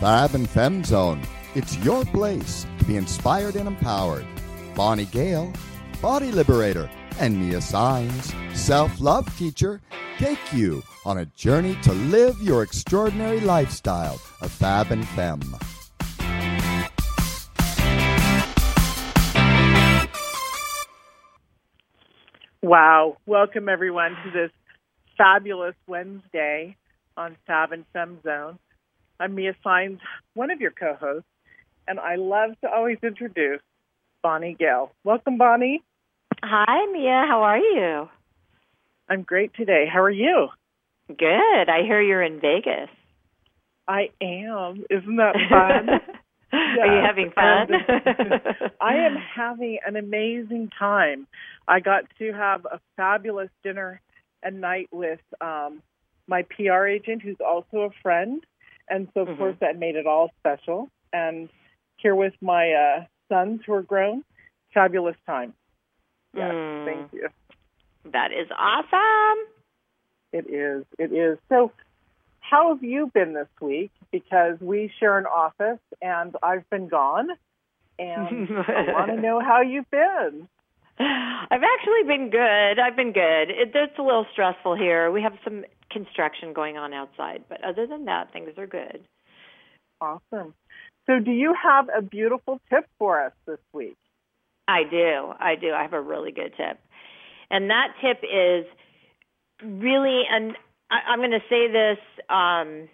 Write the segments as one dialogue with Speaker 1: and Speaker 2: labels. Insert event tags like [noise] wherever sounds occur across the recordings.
Speaker 1: Fab and Fem Zone. It's your place to be inspired and empowered. Bonnie Gale, Body Liberator, and Mia Saenz, self love teacher, take you on a journey to live your extraordinary lifestyle of Fab and Fem.
Speaker 2: Wow. Welcome, everyone, to this fabulous Wednesday on Fab and Fem Zone. I'm Mia Saenz, one of your co hosts, and I love to always introduce Bonnie Gale. Welcome, Bonnie.
Speaker 3: Hi, Mia. How are you?
Speaker 2: I'm great today. How are you?
Speaker 3: Good. I hear you're in Vegas.
Speaker 2: I am. Isn't that fun? [laughs]
Speaker 3: Are you having fun? [laughs]
Speaker 2: I am having an amazing time. I got to have a fabulous dinner and night with um, my PR agent, who's also a friend, and so of
Speaker 3: Mhm.
Speaker 2: course that made it all special. And here with my uh, sons who are grown, fabulous time. Yes,
Speaker 3: Mm.
Speaker 2: thank you.
Speaker 3: that is awesome.
Speaker 2: It is. It is. So, how have you been this week? Because we share an office, and I've been gone, and I want to [laughs] know how you've been.
Speaker 3: I've actually been good. I've been good. It, it's a little stressful here. We have some construction going on outside, but other than that, things are good.
Speaker 2: Awesome. So, do you have a beautiful tip for us this week?
Speaker 3: I do. I do. I have a really good tip. And that tip is really, and I'm going to say this um,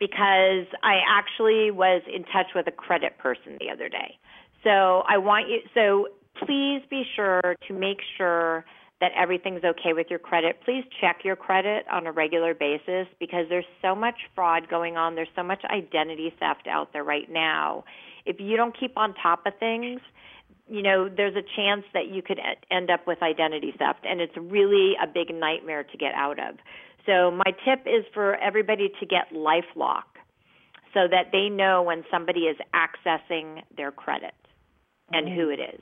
Speaker 3: because I actually was in touch with a credit person the other day. So I want you, so please be sure to make sure that everything's okay with your credit. Please check your credit on a regular basis because there's so much fraud going on. There's so much identity theft out there right now. If you don't keep on top of things, you know, there's a chance that you could end up with identity theft, and it's really a big nightmare to get out of. So, my tip is for everybody to get LifeLock so that they know when somebody is accessing their credit and who mm-hmm. it is,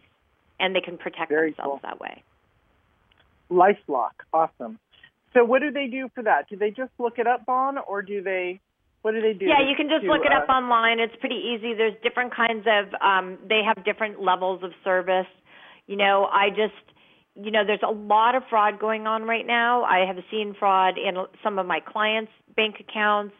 Speaker 3: and they can protect
Speaker 2: Very
Speaker 3: themselves
Speaker 2: cool.
Speaker 3: that way.
Speaker 2: LifeLock. Awesome. So, what do they do for that? Do they just look it up on, or do they? What do they do?
Speaker 3: Yeah, you can just
Speaker 2: to,
Speaker 3: look it up
Speaker 2: uh,
Speaker 3: online. It's pretty easy. There's different kinds of um they have different levels of service. You know, I just you know, there's a lot of fraud going on right now. I have seen fraud in some of my clients' bank accounts.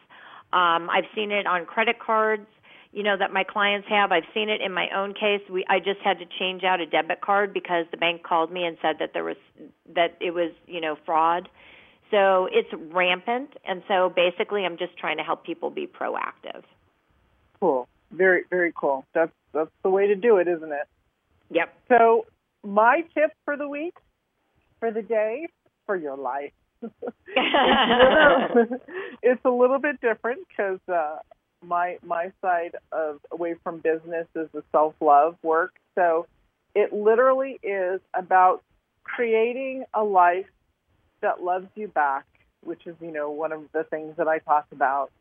Speaker 3: Um I've seen it on credit cards, you know, that my clients have. I've seen it in my own case. We I just had to change out a debit card because the bank called me and said that there was that it was, you know, fraud. So it's rampant, and so basically, I'm just trying to help people be proactive.
Speaker 2: Cool. Very, very cool. That's that's the way to do it, isn't it?
Speaker 3: Yep.
Speaker 2: So, my tip for the week, for the day, for your life. [laughs] it's, a little, [laughs] [laughs] it's a little bit different because uh, my my side of away from business is the self love work. So it literally is about creating a life that loves you back, which is you know one of the things that I talk about.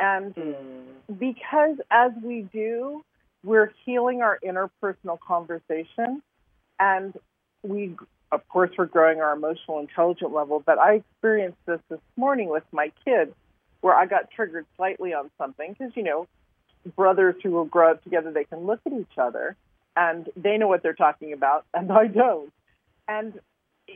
Speaker 2: And hmm. because as we do, we're healing our interpersonal conversation, and we, of course, we're growing our emotional intelligence level. But I experienced this this morning with my kids, where I got triggered slightly on something because you know, brothers who will grow up together, they can look at each other and they know what they're talking about, [laughs] and I don't. And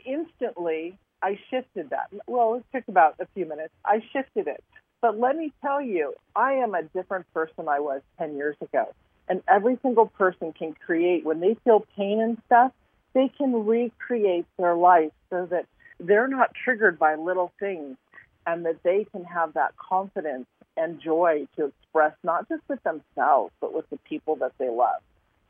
Speaker 2: instantly, I shifted that. Well, it took about a few minutes. I shifted it. But let me tell you, I am a different person I was 10 years ago. And every single person can create, when they feel pain and stuff, they can recreate their life so that they're not triggered by little things and that they can have that confidence and joy to express not just with themselves, but with the people that they love.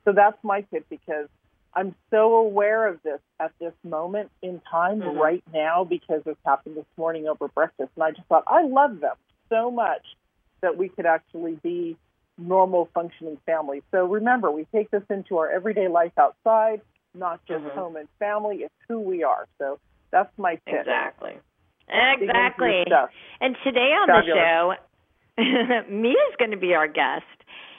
Speaker 2: So that's my tip because I'm so aware of this at this moment in time
Speaker 3: Mhm.
Speaker 2: right now because this happened this morning over breakfast. And I just thought, I love them so much that we could actually be normal functioning families. So remember, we take this into our everyday life outside, not just
Speaker 3: Mhm.
Speaker 2: home and family. It's who we are. So that's my tip.
Speaker 3: Exactly.
Speaker 2: Dig into your
Speaker 3: Exactly. And today on
Speaker 2: Fabulous.
Speaker 3: the show, [laughs] Mia's going to be our guest.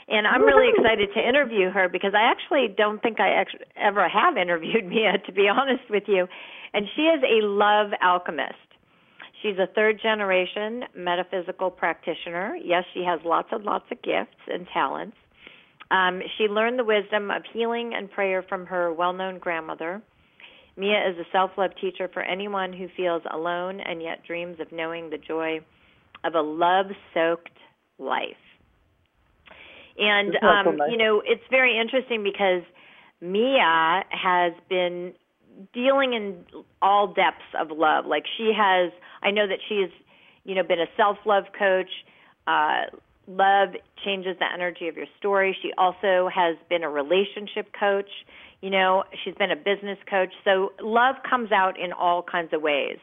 Speaker 3: And I'm really
Speaker 2: Woo-hoo.
Speaker 3: excited to interview her because I actually don't think I ex- ever have interviewed [laughs] Mia, to be honest with you. And she is a love alchemist. She's a third generation metaphysical practitioner. Yes, she has lots and lots of gifts and talents. Um, she learned the wisdom of healing and prayer from her well known grandmother. Mia is a self love teacher for anyone who feels alone and yet dreams of knowing the joy of a love soaked life. And, um, you know, it's very interesting because Mia has been dealing in all depths of love. Like she has, I know that she's, you know, been a self love coach. Uh, love changes the energy of your story. She also has been a relationship coach. You know, she's been a business coach. So love comes out in all kinds of ways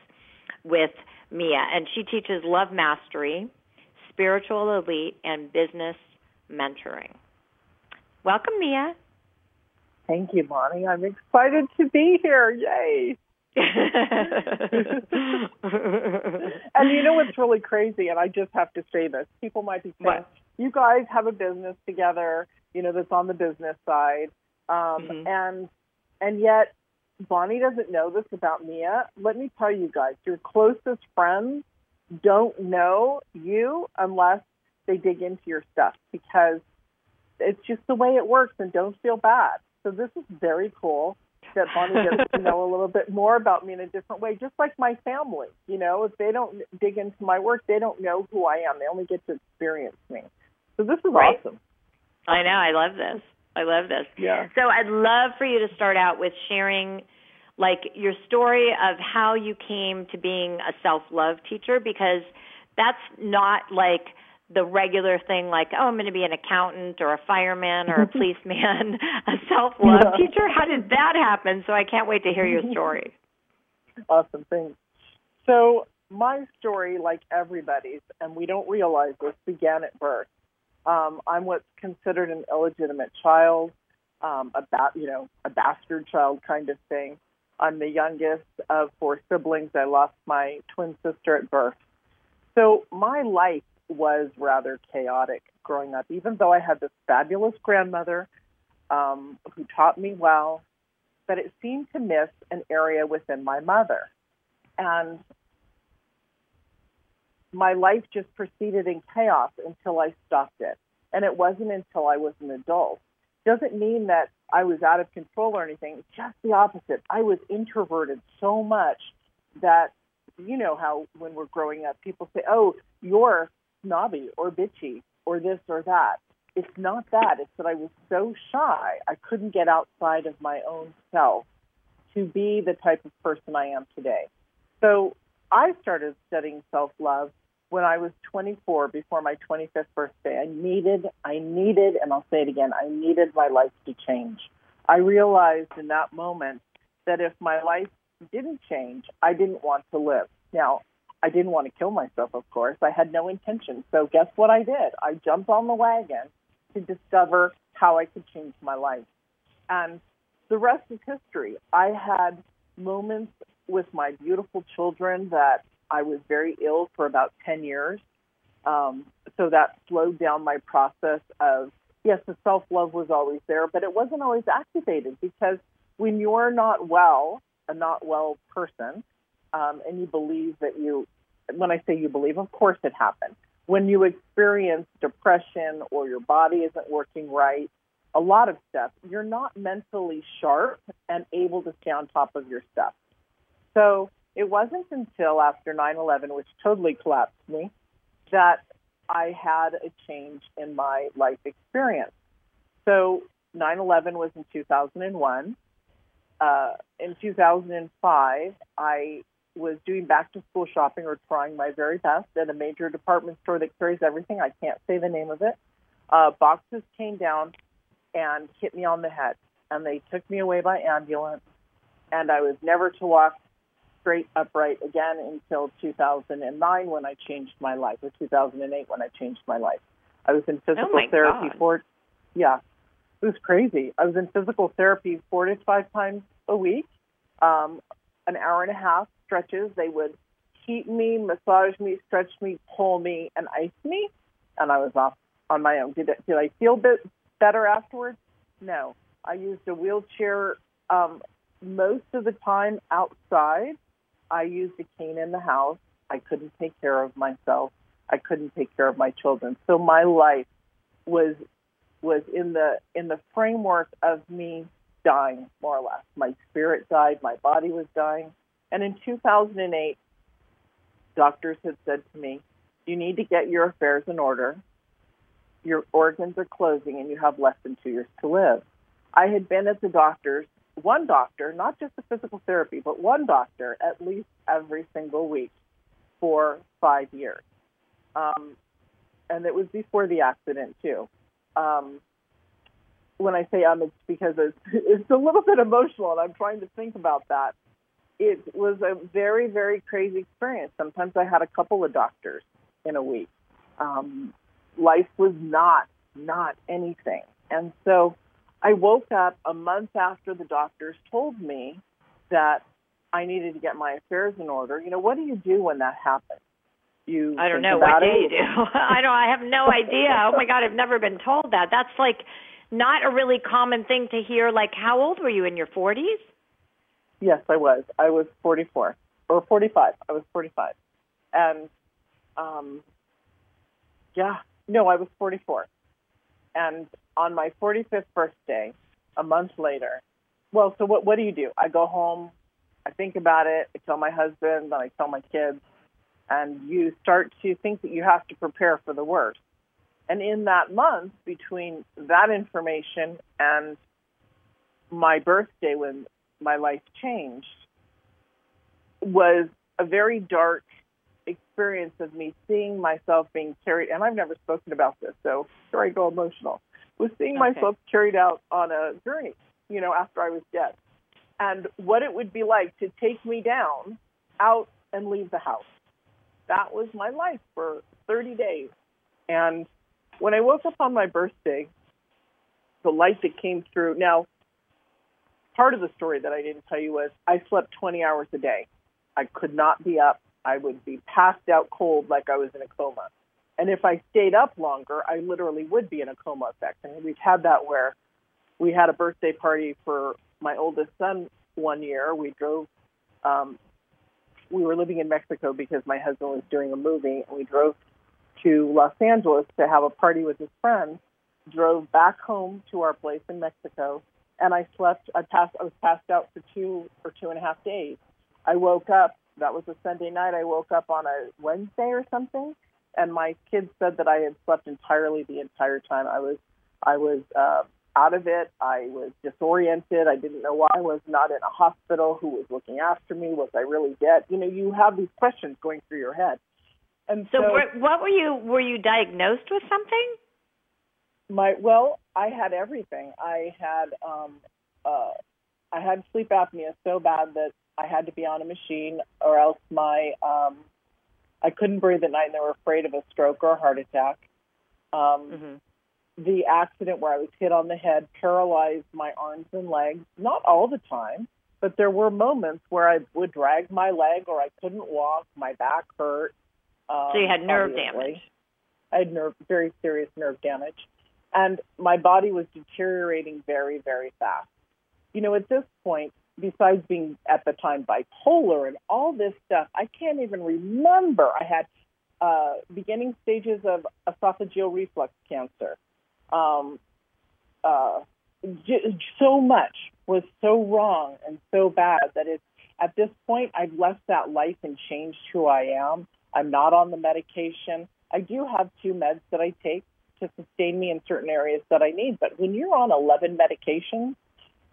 Speaker 3: with Mia, and she teaches love mastery, spiritual elite, and business mentoring. Welcome, Mia.
Speaker 2: Thank you, Bonnie. I'm excited to be here. Yay. [laughs] and you know what's really crazy, and I just have to say this. People might be saying, what? you guys have a business together, you know, that's on the business side. Um, mm-hmm. and and yet Bonnie doesn't know this about Mia. Let me tell you guys, your closest friends don't know you unless they dig into your stuff because it's just the way it works and don't feel bad. So this is very cool that Bonnie gets to [laughs] know a little bit more about me in a different way, just like my family. You know, if they don't dig into my work, they don't know who I am. They only get to experience me. So this is right. awesome.
Speaker 3: I know. I love this. I love this.
Speaker 2: Yeah.
Speaker 3: So I'd love for you to start out with sharing like your story of how you came to being a self-love teacher because that's not like the regular thing like, oh, I'm going to be an accountant or a fireman or a [laughs] policeman, [laughs] a self-love yeah. teacher. How did that happen? So I can't wait to hear your [laughs] story.
Speaker 2: Awesome. Thanks. So my story, like everybody's, and we don't realize this, began at birth. Um, I'm what's considered an illegitimate child, um, a ba- you know, a bastard child kind of thing. I'm the youngest of four siblings. I lost my twin sister at birth. So my life was rather chaotic growing up, even though I had this fabulous grandmother um, who taught me well, but it seemed to miss an area within my mother. And my life just proceeded in chaos until I stopped it. And it wasn't until I was an adult. Doesn't mean that I was out of control or anything. it's Just the opposite. I was introverted so much that you know how when we're growing up, people say, "Oh, you're snobby or bitchy or this or that. It's not that. It's that I was so shy, I couldn't get outside of my own self to be the type of person I am today. So I started studying self love when I was 24 before my 25th birthday. I needed, I needed, and I'll say it again, I needed my life to change. I realized in that moment that if my life didn't change, I didn't want to live. Now, I didn't want to kill myself, of course. I had no intention. So guess what I did? I jumped on the wagon to discover how I could change my life. And the rest is history. I had moments with my beautiful children that I was very ill for about 10 years. Um, so that slowed down my process of, yes, the self love was always there, but it wasn't always activated because when you're not well, a not well person, um, and you believe that you, when I say you believe, of course it happened. When you experience depression or your body isn't working right, a lot of stuff, you're not mentally sharp and able to stay on top of your stuff. So it wasn't until after 9 11, which totally collapsed me, that I had a change in my life experience. So 9 11 was in 2001. Uh, in 2005, I was doing back to school shopping or trying my very best at a major department store that carries everything. I can't say the name of it. Uh, boxes came down and hit me on the head, and they took me away by ambulance. And I was never to walk straight upright again until 2009 when I changed my life, or 2008 when I changed my life. I was in physical
Speaker 3: oh
Speaker 2: therapy
Speaker 3: God.
Speaker 2: for, yeah, it was crazy. I was in physical therapy four to five times a week, um, an hour and a half stretches. They would heat me, massage me, stretch me, pull me, and ice me, and I was off on my own. Did it, did I feel bit better afterwards? No. I used a wheelchair um, most of the time outside. I used a cane in the house. I couldn't take care of myself. I couldn't take care of my children. So my life was was in the in the framework of me dying more or less. My spirit died, my body was dying. And in 2008, doctors had said to me, "You need to get your affairs in order. Your organs are closing and you have less than 2 years to live." I had been at the doctor's one doctor, not just the physical therapy, but one doctor at least every single week for five years. Um, and it was before the accident, too. Um, when I say um, it's because it's, [laughs] it's a little bit emotional, and I'm trying to think about that. It was a very, very crazy experience. Sometimes I had a couple of doctors in a week. Um, life was not, not anything. And so I woke up a month after the doctors told me that I needed to get my affairs in order. You know, what do you do when that happens? You
Speaker 3: I don't know what do you do. [laughs] I don't. I have no idea. Oh my God, I've never been told that. That's like not a really common thing to hear. Like, how old were you in your forties?
Speaker 2: Yes, I was. I was forty-four or forty-five. I was forty-five, and um, yeah, no, I was forty-four, and on my 45th birthday, a month later, well, so what, what do you do? I go home, I think about it, I tell my husband, I tell my kids, and you start to think that you have to prepare for the worst. And in that month, between that information and my birthday when my life changed, was a very dark experience of me seeing myself being carried. And I've never spoken about this, so here I go emotional was seeing okay. myself carried out on a journey, you know, after I was dead. And what it would be like to take me down, out, and leave the house. That was my life for 30 days. And when I woke up on my birthday, the light that came through. Now, part of the story that I didn't tell you was I slept 20 hours a day. I could not be up. I would be passed out cold like I was in a coma. And if I stayed up longer, I literally would be in a coma effect. And we've had that where we had a birthday party for my oldest son one year. We drove, um, we were living in Mexico because my husband was doing a movie, and we drove to Los Angeles to have a party with his friends. Drove back home to our place in Mexico, and I slept. I passed. I was passed out for two or two and a half days. I woke up. That was a Sunday night. I woke up on a Wednesday or something, and my kids said that I had slept entirely the entire time. I was I was uh, out of it. I was disoriented. I didn't know why I was not in a hospital. Who was looking after me? Was I really dead? You know, you have these questions going through your head. And
Speaker 3: so, so what were you? Were you diagnosed with something?
Speaker 2: My well, I had everything. I had um, uh, I had sleep apnea so bad that I had to be on a machine, or else my um, I couldn't breathe at night, and they were afraid of a stroke or a heart attack. Um, mm-hmm. The accident where I was hit on the head paralyzed my arms and legs. Not all the time, but there were moments where I would drag my leg or I couldn't walk. My back hurt.
Speaker 3: Um, so you had nerve obviously. damage.
Speaker 2: I had nerve, very serious nerve damage, and my body was deteriorating very, very fast. You know, at this point, besides being at the time bipolar and all this stuff, I can't even remember. I had uh, beginning stages of esophageal reflux cancer. Um, uh, j- so much was so wrong and so bad that it's at this point I've left that life and changed who I am. I'm not on the medication. I do have two meds that I take to sustain me in certain areas that I need. But when you're on 11 medications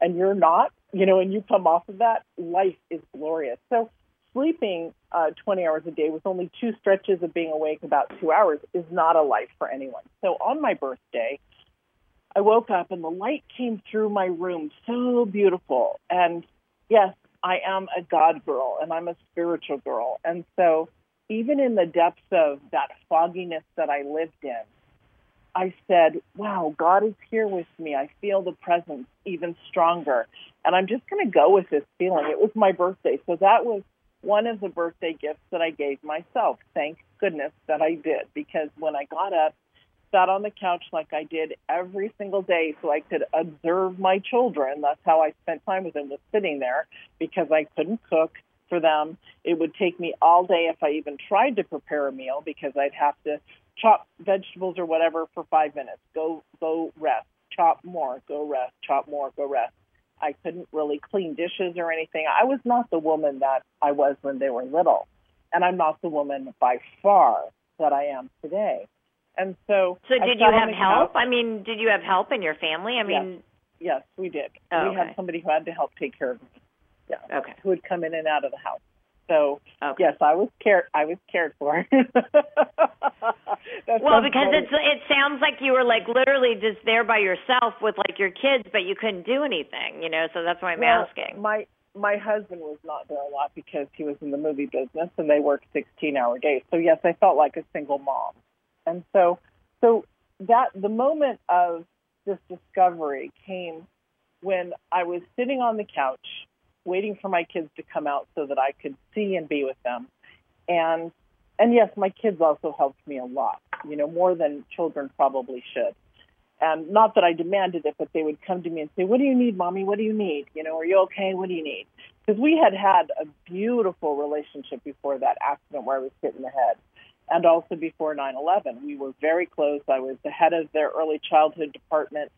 Speaker 2: and you're not, you know, and you come off of that, life is glorious. So sleeping uh, 20 hours a day with only two stretches of being awake about two hours is not a life for anyone. So on my birthday, I woke up and the light came through my room so beautiful. And yes, I am a God girl and I'm a spiritual girl. And so even in the depths of that fogginess that I lived in, I said, wow, God is here with me. I feel the presence even stronger. And I'm just going to go with this feeling. It was my birthday. So that was one of the birthday gifts that I gave myself. Thank goodness that I did because when I got up, sat on the couch like I did every single day so I could observe my children. That's how I spent time with them, was sitting there because I couldn't cook. for them. It would take me all day if I even tried to prepare a meal because I'd have to chop vegetables or whatever for five minutes. Go go rest. Chop more. Go rest. Chop more. Go rest. I couldn't really clean dishes or anything. I was not the woman that I was when they were little, and I'm not the woman by far that I am today. And so,
Speaker 3: so did you have help? I mean, did you have help in your family? I mean,
Speaker 2: yes, yes we did.
Speaker 3: Oh,
Speaker 2: we had somebody who had to help take care of me. Yeah.
Speaker 3: Okay.
Speaker 2: Who would come in and out of the house. So
Speaker 3: okay.
Speaker 2: yes, I was cared. I was cared for. [laughs]
Speaker 3: well, because it's it sounds like you were like literally just there by yourself with like your kids, but you couldn't do anything, you know. So that's why I'm
Speaker 2: well,
Speaker 3: asking.
Speaker 2: My my husband was not there a lot because he was in the movie business and they worked 16 hour days. So yes, I felt like a single mom. And so so that the moment of this discovery came when I was sitting on the couch waiting for my kids to come out so that I could see and be with them. And and yes, my kids also helped me a lot, you know, more than children probably should. And not that I demanded it, but they would come to me and say, "What do you need, mommy? What do you need? You know, are you okay? What do you need?" Because we had had a beautiful relationship before that accident where I was hit in the head, and also before 9/11. We were very close. I was the head of their early childhood department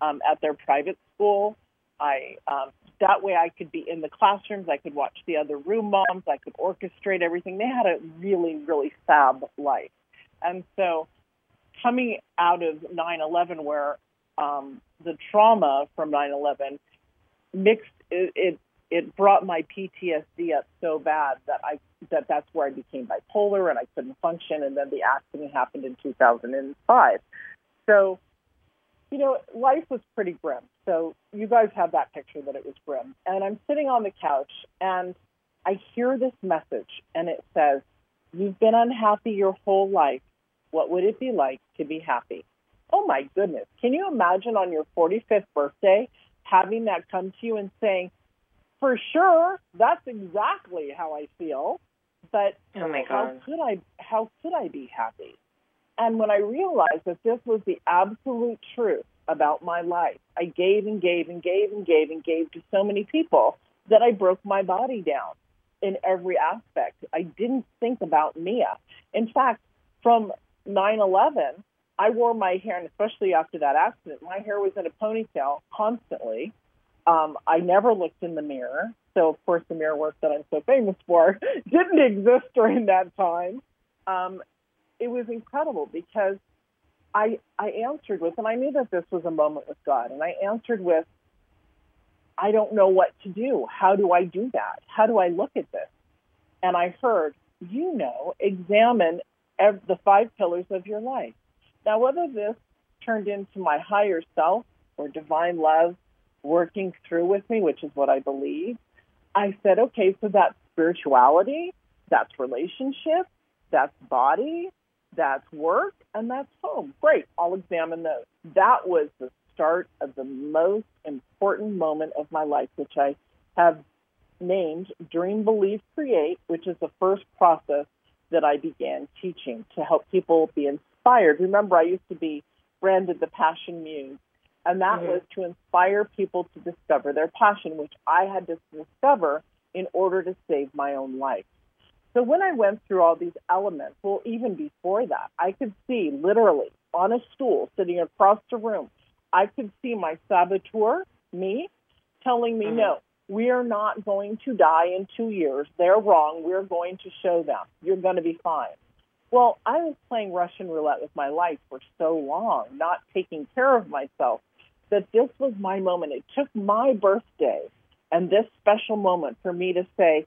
Speaker 2: um, at their private school. I um, that way I could be in the classrooms, I could watch the other room moms, I could orchestrate everything. They had a really, really fab life. And so coming out of 9/11 where um, the trauma from 9/11 mixed it, it it brought my PTSD up so bad that I that that's where I became bipolar and I couldn't function and then the accident happened in 2005. So you know, life was pretty grim. So you guys have that picture that it was grim. And I'm sitting on the couch and I hear this message and it says, You've been unhappy your whole life. What would it be like to be happy? Oh my goodness. Can you imagine on your 45th birthday having that come to you and saying, For sure, that's exactly how I feel. But
Speaker 3: oh my
Speaker 2: how could I how could I be happy? And when I realized that this was the absolute truth about my life, I gave and gave and gave and gave and gave to so many people that I broke my body down in every aspect. I didn't think about Mia. In fact, from 9 11, I wore my hair, and especially after that accident, my hair was in a ponytail constantly. Um, I never looked in the mirror. So, of course, the mirror work that I'm so famous for [laughs] didn't exist during that time. Um, it was incredible because I I answered with, and I knew that this was a moment with God, and I answered with, I don't know what to do. How do I do that? How do I look at this? And I heard, you know, examine ev- the five pillars of your life. Now, whether this turned into my higher self or divine love working through with me, which is what I believe, I said, okay, so that's spirituality, that's relationship, that's body, that's work, and that's home. Great, I'll examine those. That was the start of the most important moment of my life, which I have named Dream, Believe, Create, which is the first process that I began teaching to help people be inspired. Remember, I used to be branded the Passion Muse, and that mm-hmm. was to inspire people to discover their passion, which I had to discover in order to save my own life. So when I went through all these elements, well, even before that, I could see literally on a stool sitting across the room, I could see my saboteur, me, telling me, mm-hmm. no, we are not going to die in two years. They're wrong. We're going to show them. You're going to be fine. Well, I was playing Russian roulette with my life for so long, not taking care of myself, that this was my moment. It took my birthday and this special moment for me to say,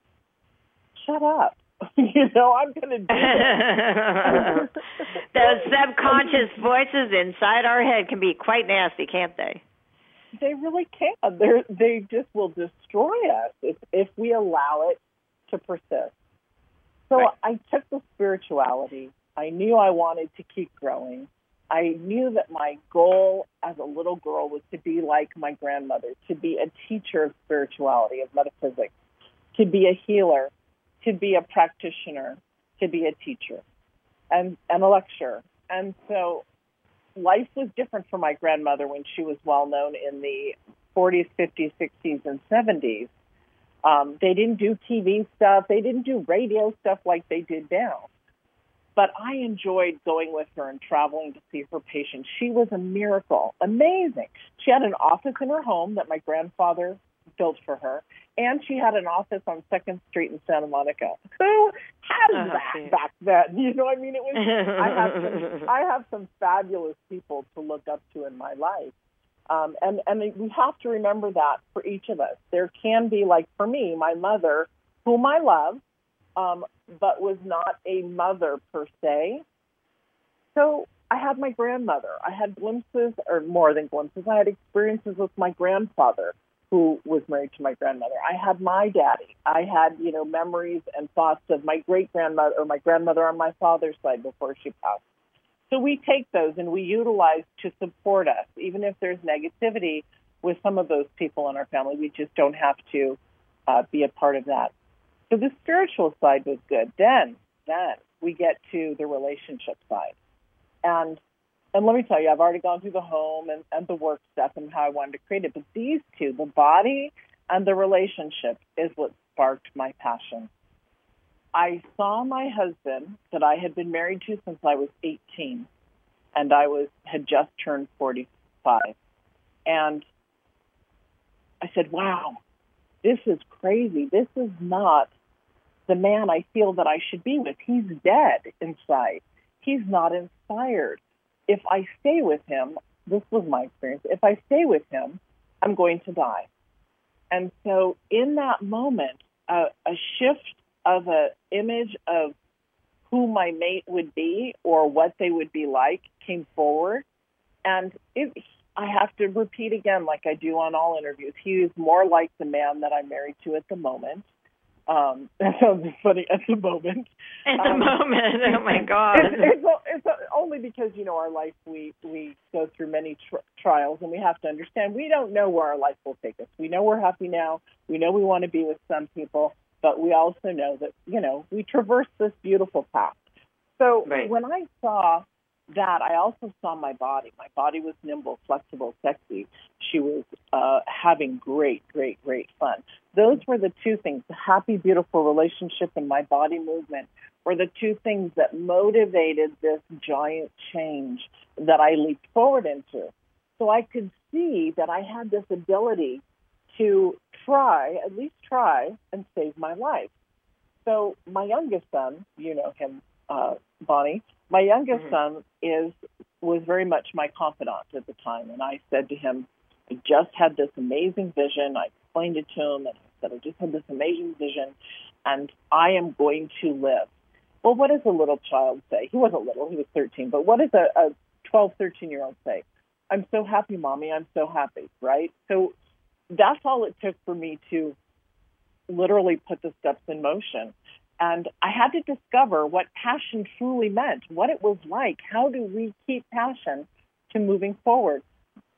Speaker 2: shut up. [laughs] you know, I'm going to do it. [laughs]
Speaker 3: Those subconscious voices inside our head can be quite nasty, can't they?
Speaker 2: They really can. They they just will destroy us if if we allow it to persist. So right. I took the spirituality. I knew I wanted to keep growing. I knew that my goal as a little girl was to be like my grandmother, to be a teacher of spirituality, of metaphysics, to be a healer, to be a practitioner, to be a teacher, and, and a lecturer. And so life was different for my grandmother when she was well known in the 40s, 50s, 60s, and 70s. Um, they didn't do TV stuff. They didn't do radio stuff like they did now. But I enjoyed going with her and traveling to see her patients. She was a miracle, amazing. She had an office in her home that my grandfather built for her, and she had an office on Second Street in Santa Monica. Who has
Speaker 3: Oh,
Speaker 2: that
Speaker 3: geez.
Speaker 2: back then? [laughs] You know, what I mean, it was. I have some, [laughs] I have some fabulous people to look up to in my life. Um, and and we have to remember that for each of us, there can be like for me, my mother, whom I love, um, but was not a mother per se. So I had my grandmother. I had glimpses, or more than glimpses. I had experiences with my grandfather, who was married to my grandmother. I had my daddy. I had you know memories and thoughts of my great grandmother or my grandmother on my father's side before she passed. So we take those and we utilize to support us, even if there's negativity with some of those people in our family. We just don't have to uh, be a part of that. So the spiritual side was good. Then, then we get to the relationship side, and let me tell you, I've already gone through the home and, and the work stuff and how I wanted to create it. But these two, the body and the relationship, is what sparked my passion. I saw my husband that I had been married to since I was 18, and I was had just turned 45, and I said, "Wow, this is crazy. This is not the man I feel that I should be with. He's dead inside. He's not inspired. If I stay with him, this was my experience. If I stay with him, I'm going to die." And so, in that moment, a, a shift of an image of who my mate would be or what they would be like came forward. And it, I have to repeat again, like I do on all interviews, he is more like the man that I'm married to at the moment. Um, [laughs] that sounds funny at the moment.
Speaker 3: At the
Speaker 2: Um,
Speaker 3: moment, oh my [laughs] God.
Speaker 2: It's, it's, it's only because you know our life we we go through many tr- trials and we have to understand we don't know where our life will take us. We know we're happy now. We know we want to be with some people, but we also know that you know we traverse this beautiful path. So
Speaker 3: Right.
Speaker 2: when I saw that, I also saw my body. My body was nimble, flexible, sexy. She was uh, having great, great, great fun. Those were the two things: the happy, beautiful relationship and my body movement were the two things that motivated this giant change that I leaped forward into. So I could see that I had this ability to try, at least try, and save my life. So my youngest son, you know him, uh, Bonnie. My youngest
Speaker 3: Mhm.
Speaker 2: son is was very much my confidant at the time, and I said to him, "I just had this amazing vision." I explained it to him, and I said, "I just had this amazing vision, and I am going to live." Well, what does a little child say? He wasn't little; he was 13. But what does a, a 12, 13 year old say? I'm so happy, mommy. I'm so happy, right? So that's all it took for me to literally put the steps in motion. And I had to discover what passion truly meant, what it was like. How do we keep passion to moving forward?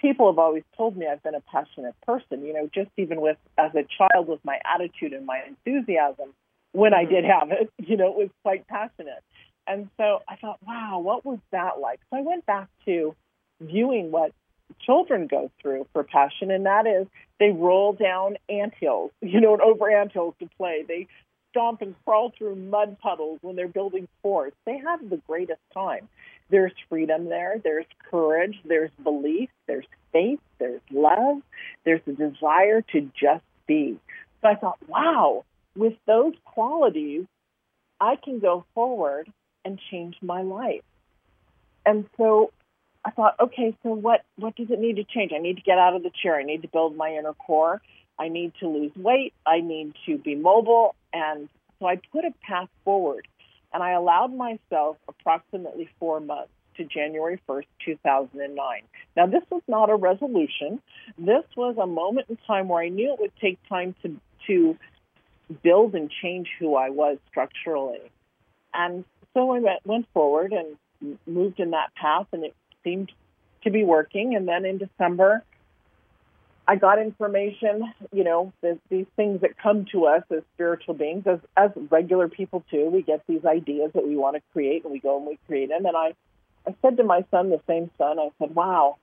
Speaker 2: People have always told me I've been a passionate person, you know, just even with as a child with my attitude and my enthusiasm when I did mm-hmm. have it, [laughs] you know, it was quite passionate. And so I thought, wow, what was that like? So I went back to viewing what children go through for passion, and that is they roll down anthills, [laughs] you know, and over anthills to play. They stomp and crawl through mud puddles when they're building forts. They have the greatest time. There's freedom there, there's courage, there's belief, there's faith, there's love, there's a desire to just be. So I thought, wow, with those qualities, I can go forward and change my life. And so I thought, okay, so what, what does it need to change? I need to get out of the chair. I need to build my inner core. I need to lose weight. I need to be mobile. And so I put a path forward and I allowed myself approximately four months to January 1st, 2009. Now, this was not a resolution. This was a moment in time where I knew it would take time to, to build and change who I was structurally. And so I went, went forward and moved in that path, and it seemed to be working. And then in December, I got information, you know, the, these things that come to us as spiritual beings, as, as regular people too. We get these ideas that we want to create, and we go and we create them. And I, I said to my son, the same son, I said, wow,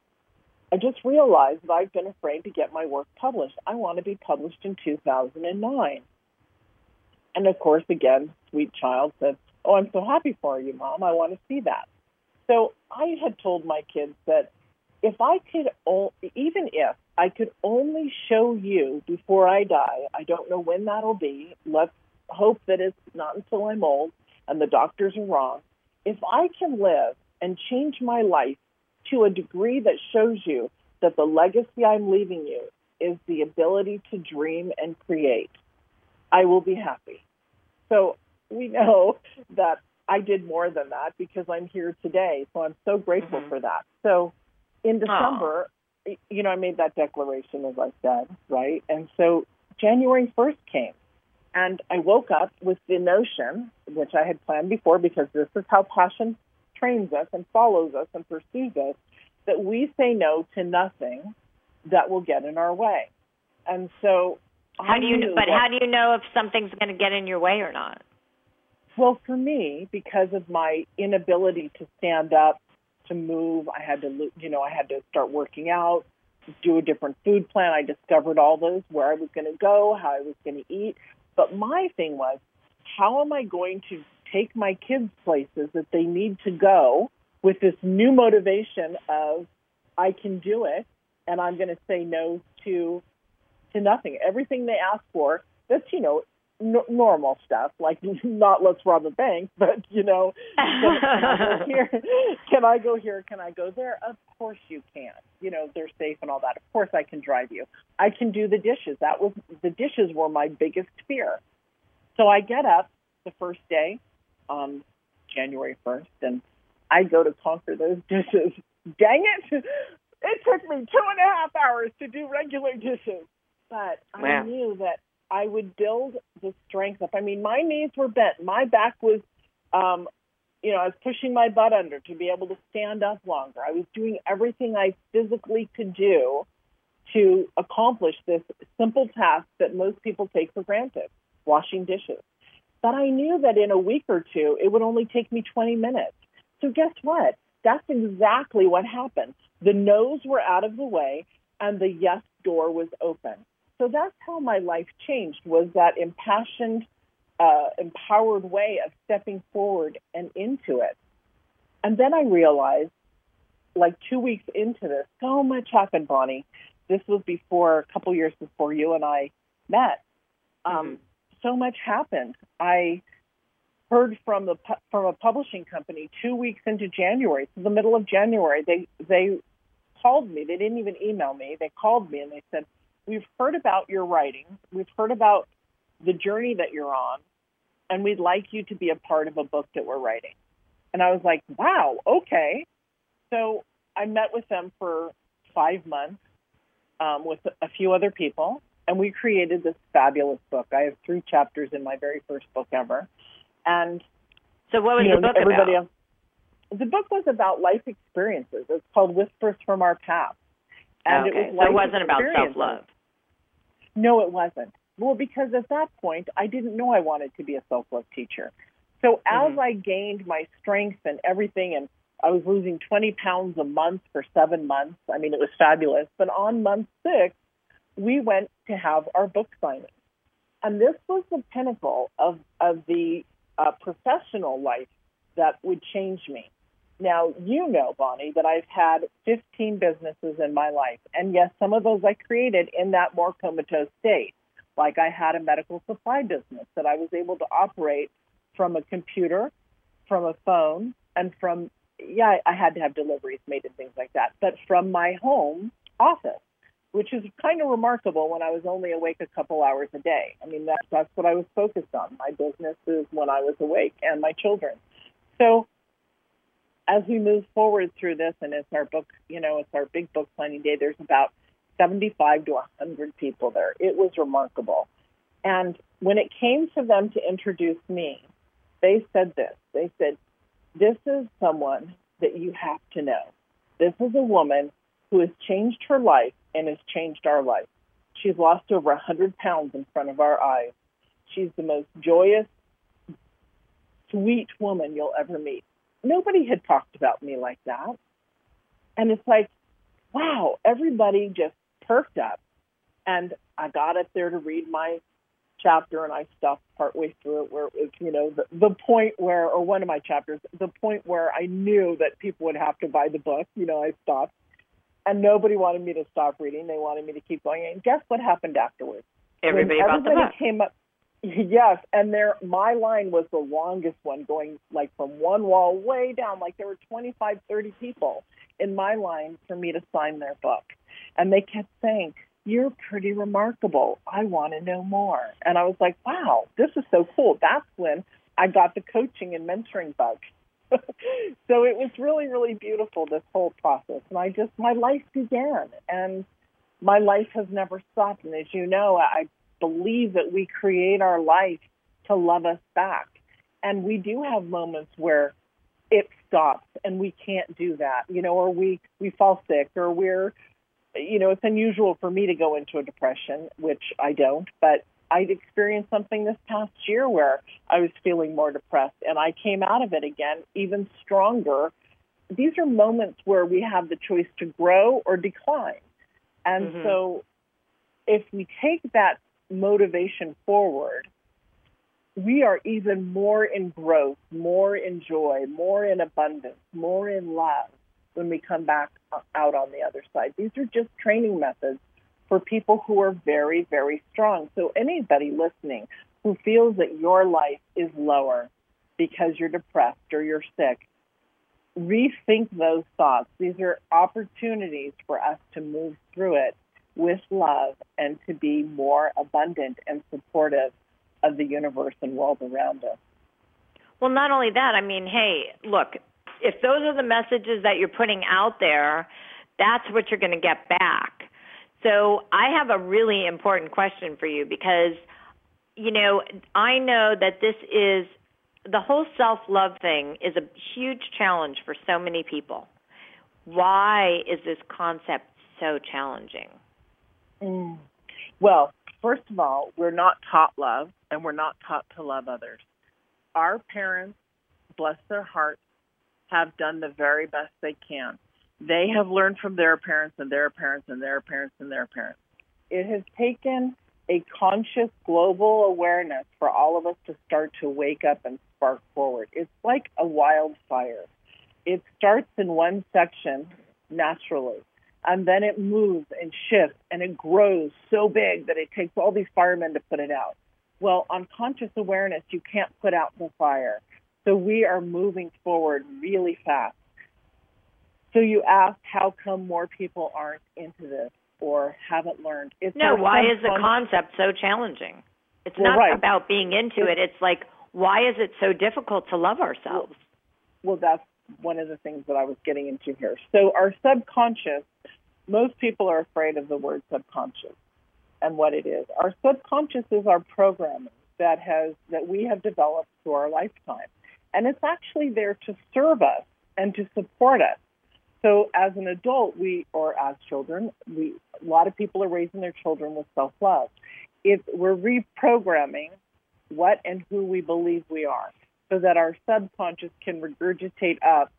Speaker 2: I just realized that I've been afraid to get my work published. I want to be published in 2009. And of course, again, sweet child said, Oh, I'm so happy for you, mom. I want to see that. So I had told my kids that if I could, even if I could only show you before I die, I don't know when that'll be. Let's hope that it's not until I'm old and the doctors are wrong. If I can live and change my life to a degree that shows you that the legacy I'm leaving you is the ability to dream and create, I will be happy. So we know that I did more than that because I'm here today. So I'm so grateful mm-hmm. for that. So in December, you know, I made that declaration, as I said, right? And so January 1st came. And I woke up with the notion, which I had planned before, because this is how passion trains us and follows us and pursues us, that we say no to nothing that will get in our way. And so,
Speaker 3: how do you? Know, but how do you know if something's going to get in your way or not?
Speaker 2: Well, for me, because of my inability to stand up, to move, I had to, you know, I had to start working out, do a different food plan. I discovered all those where I was going to go, how I was going to eat. But my thing was, how am I going to take my kids places that they need to go with this new motivation of I can do it and I'm going to say no to to nothing. Everything they ask for, that's you know n- normal stuff, like [laughs] not let's rob a bank, but you know, can, [laughs] can, I go here? Can I go here? Can I go there? Of course you can. You know, they're safe and all that. Of course I can drive you. I can do the dishes. That was the dishes were my biggest fear. So I get up the first day on January 1st and I go to conquer those dishes. [laughs] Dang it! It took me two and a half hours to do regular dishes, but wow. I knew that I would build the strength up. I mean, my knees were bent, my back was, um, you know, I was pushing my butt under to be able to stand up longer. I was doing everything I physically could do to accomplish this simple task that most people take for granted washing dishes. But I knew that in a week or two, it would only take me 20 minutes. So guess what? That's exactly what happened. The no's were out of the way and the yes door was open. So that's how my life changed was that impassioned, uh, empowered way of stepping forward and into it. And then I realized, like two weeks into this, so much happened, Bonnie. This was before, a couple years before you and I met. Um, mm-hmm. So much happened. I heard from the from a publishing company two weeks into January, to the middle of January. They they called me. They didn't even email me. They called me and they said, we've heard about your writing, we've heard about the journey that you're on, and we'd like you to be a part of a book that we're writing. And I was like, wow, okay. So I met with them for five months um, with a few other people, and we created this fabulous book. I have three chapters in my very first book ever. And
Speaker 3: so, what was
Speaker 2: you
Speaker 3: know, the book everybody about?
Speaker 2: Else, the book was about life experiences. It's called Whispers from Our Past.
Speaker 3: And okay. it was so it wasn't about self love.
Speaker 2: No, it wasn't. Well, because at that point, I didn't know I wanted to be a self love teacher. So as mm-hmm. I gained my strength and everything, and I was losing 20 pounds a month for seven months, I mean, it was fabulous. But on month six, we went to have our book signing. And this was the pinnacle of, of the uh, professional life that would change me. Now, you know, Bonnie, that I've had 15 businesses in my life. And yes, some of those I created in that more comatose state. Like I had a medical supply business that I was able to operate from a computer, from a phone, and from, yeah, I had to have deliveries made and things like that, but from my home office, which is kind of remarkable when I was only awake a couple hours a day. I mean, that, that's what I was focused on my businesses when I was awake and my children. So as we move forward through this, and it's our book, you know, it's our big book signing day, there's about 75 to 100 people there. It was remarkable. And when it came to them to introduce me, they said this. They said, This is someone that you have to know. This is a woman who has changed her life and has changed our life. She's lost over 100 pounds in front of our eyes. She's the most joyous, sweet woman you'll ever meet nobody had talked about me like that. And it's like, wow, everybody just perked up. And I got up there to read my chapter and I stopped partway through it where it was, you know, the, the point where, or one of my chapters, the point where I knew that people would have to buy the book, you know, I stopped. And nobody wanted me to stop reading. They wanted me to keep going. And guess what happened afterwards?
Speaker 3: Everybody
Speaker 2: when
Speaker 3: bought the book.
Speaker 2: came up, yes, and there my line was the longest one, going like from one wall way down. Like there were 25, 30 people in my line for me to sign their book, and they kept saying, "You're pretty remarkable. I want to know more." And I was like, "Wow, this is so cool." That's when I got the coaching and mentoring bug. [laughs] so it was really, really beautiful this whole process, and I just my life began and my life has never stopped. And as you know, I believe that we create our life to love us back. And we do have moments where it stops and we can't do that, you know, or we, we fall sick or we're, you know, it's unusual for me to go into a depression, which I don't, but I'd experienced something this past year where I was feeling more depressed and I came out of it again even stronger. These are moments where we have the choice to grow or decline. And mm-hmm. so if we take that motivation forward, we are even more in growth, more in joy, more in abundance, more in love when we come back out on the other side. These are just training methods for people who are very, very strong. So, anybody listening who feels that your life is lower because you're depressed or you're sick, rethink those thoughts. These are opportunities for us to move through it with love and to be more abundant and supportive of the universe and world around us.
Speaker 3: Well, not only that, I mean, hey, look, if those are the messages that you're putting out there, that's what you're going to get back. So I have a really important question for you because, you know, I know that this is the whole self-love thing is a huge challenge for so many people. Why is this concept so challenging?
Speaker 2: Mm. Well, first of all, we're not taught love and we're not taught to love others. Our parents, bless their hearts, have done the very best they can. They have learned from their parents and their parents and their parents and their parents. It has taken a conscious global awareness for all of us to start to wake up and spark forward. It's like a wildfire. It starts in one section naturally, and then it moves and shifts and it grows so big that it takes all these firemen to put it out. Well, on conscious awareness, you can't put out the fire. So we are moving forward really fast. So you asked how come more people aren't into this or haven't learned.
Speaker 3: It's no, why is the concept so challenging? It's well, not right. about being into it. It's like, why is it so difficult to love ourselves?
Speaker 2: Well, well, that's one of the things that I was getting into here. So our subconscious, most people are afraid of the word subconscious and what it is. Our subconscious is our programming that has that we have developed through our lifetime. And it's actually there to serve us and to support us. So as an adult, we or as children, we a lot of people are raising their children with self-love. If we're reprogramming what and who we believe we are so that our subconscious can regurgitate up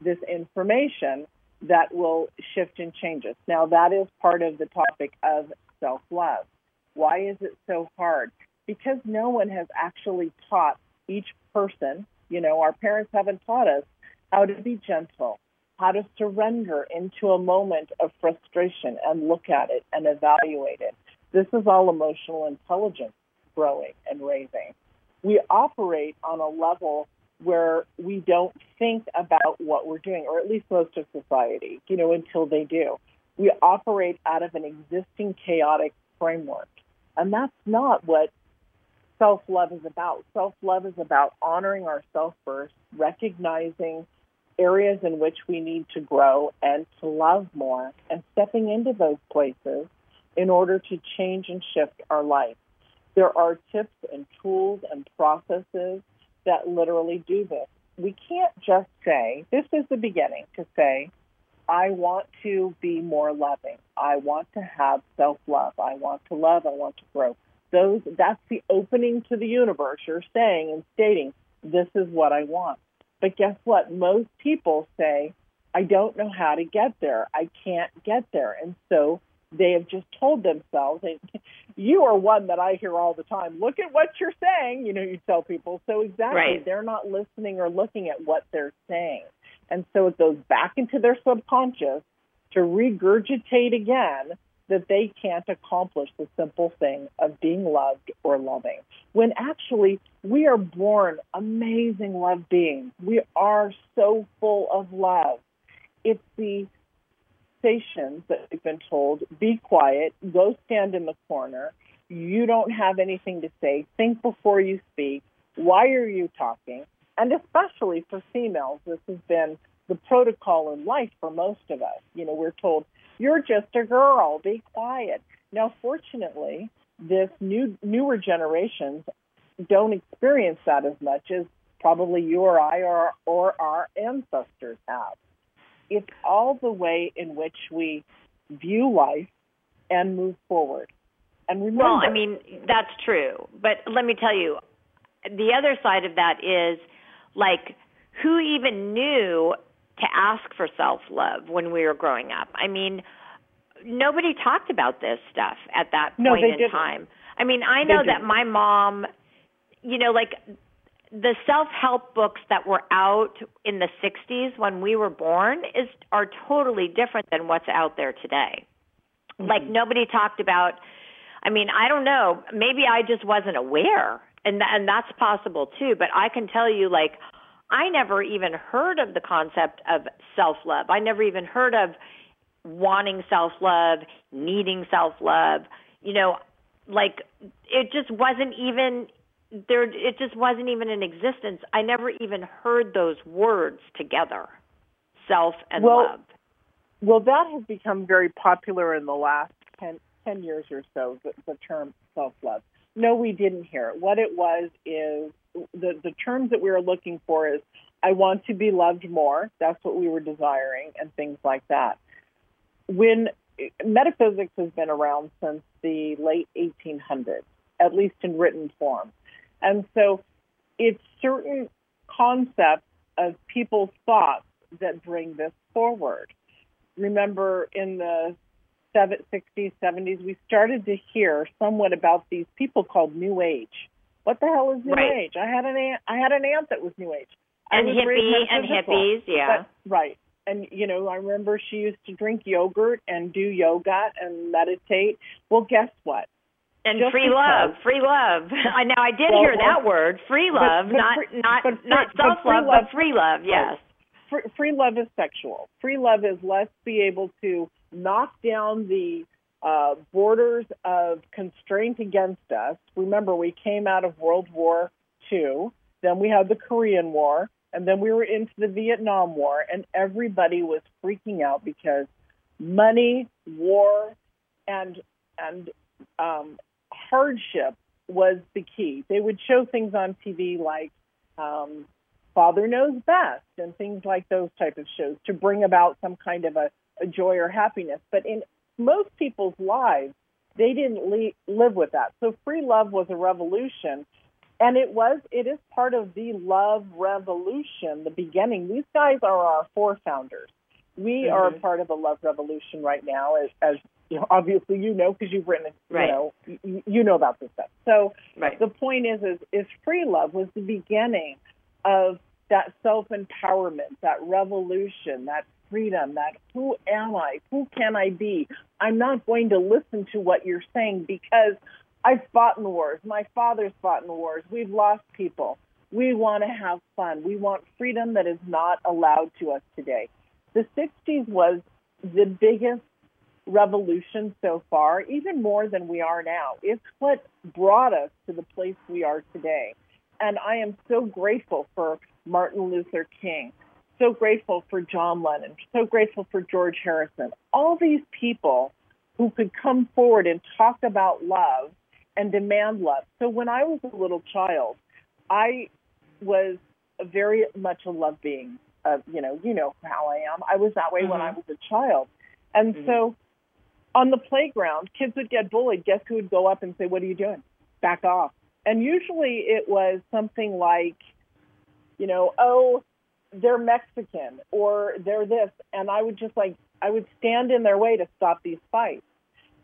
Speaker 2: this information that will shift and change us. Now that is part of the topic of self-love. Why is it so hard? Because no one has actually taught each person, you know, our parents haven't taught us how to be gentle, how to surrender into a moment of frustration and look at it and evaluate it. This is all emotional intelligence growing and raising. We operate on a level where we don't think about what we're doing, or at least most of society, you know, until they do. We operate out of an existing chaotic framework. And that's not what self love is about. Self love is about honoring ourselves first, recognizing areas in which we need to grow and to love more, and stepping into those places in order to change and shift our life. There are tips and tools and processes that literally do this. We can't just say, this is the beginning, to say, I want to be more loving. I want to have self love. I want to love. I want to grow. Those that's the opening to the universe. You're saying and stating, this is what I want. But guess what? Most people say, I don't know how to get there. I can't get there. And so they have just told themselves, and [laughs] you are one that I hear all the time. Look at what you're saying. You know, you tell people. So exactly,
Speaker 3: right.
Speaker 2: they're not listening or looking at what they're saying. And so it goes back into their subconscious to regurgitate again that they can't accomplish the simple thing of being loved or loving. When actually, we are born amazing love beings. We are so full of love. It's the stations that we've been told be quiet, go stand in the corner. You don't have anything to say. Think before you speak. Why are you talking? And especially for females, this has been the protocol in life for most of us. You know, we're told, you're just a girl, be quiet. Now, fortunately, this new newer generations don't experience that as much as probably you or I or, or our ancestors have. It's all the way in which we view life and move forward. And remember,
Speaker 3: well, I mean, that's true. But let me tell you, the other side of that is like, who even knew to ask for self love when we were growing up. I mean, nobody talked about this stuff at that
Speaker 2: no,
Speaker 3: point in
Speaker 2: didn't.
Speaker 3: time. I mean, I know that my mom, you know, like the self-help books that were out in the 60s when we were born is are totally different than what's out there today. Mm-hmm. Like nobody talked about I mean, I don't know, maybe I just wasn't aware and and that's possible too, but I can tell you like I never even heard of the concept of self love. I never even heard of wanting self love, needing self love. You know, like it just wasn't even there. It just wasn't even in existence. I never even heard those words together, self and
Speaker 2: well,
Speaker 3: love.
Speaker 2: Well, that has become very popular in the last 10, 10 years or so. The, the term self love. No, we didn't hear it. What it was is the the terms that we were looking for is I want to be loved more. That's what we were desiring, and things like that. When metaphysics has been around since the late 1800s, at least in written form, and so it's certain concepts of people's thoughts that bring this forward. Remember, in the 60s, 70s, we started to hear somewhat about these people called New Age what the hell is New
Speaker 3: right.
Speaker 2: Age? I had an aunt. I had an aunt that was New Age.
Speaker 3: And hippie and hippies, yeah.
Speaker 2: But, right. And you know, I remember she used to drink yogurt and do yoga and meditate. Well, guess what?
Speaker 3: And
Speaker 2: Just
Speaker 3: free
Speaker 2: because,
Speaker 3: love, free love. [laughs] I now I did
Speaker 2: well,
Speaker 3: hear that word, free love,
Speaker 2: but, but
Speaker 3: not not
Speaker 2: but
Speaker 3: not self love,
Speaker 2: but,
Speaker 3: but free love. Yes.
Speaker 2: Free, free love is sexual. Free love is let's be able to knock down the uh, borders of constraint against us. Remember, we came out of World War II, then we had the Korean War, and then we were into the Vietnam War, and everybody was freaking out because money, war, and and um, hardship was the key. They would show things on TV like um, Father Knows Best and things like those type of shows to bring about some kind of a, a joy or happiness. But in most people's lives, they didn't le- live with that. So free love was a revolution. And it was, it is part of the love revolution, the beginning. These guys are our forefounders. We mm-hmm. are part of a love revolution right now, as, as you know, obviously you know because you've written,
Speaker 3: right.
Speaker 2: you know, you, you know about this stuff. So
Speaker 3: right.
Speaker 2: the point is, is, is free love was the beginning of that self empowerment, that revolution, that freedom, that who am I? Who can I be? I'm not going to listen to what you're saying because I've fought in wars. My father's fought in wars. We've lost people. We want to have fun. We want freedom that is not allowed to us today. The 60s was the biggest revolution so far, even more than we are now. It's what brought us to the place we are today. And I am so grateful for Martin Luther King so grateful for John Lennon, so grateful for George Harrison. All these people who could come forward and talk about love and demand love. So when I was a little child, I was very much a love being. Uh, you know, you know how I am. I was that way mm-hmm. when I was a child, and mm-hmm. so on the playground, kids would get bullied. Guess who would go up and say, "What are you doing? Back off!" And usually it was something like, you know, oh, they're Mexican or they're this, and I would just like I would stand in their way to stop these fights.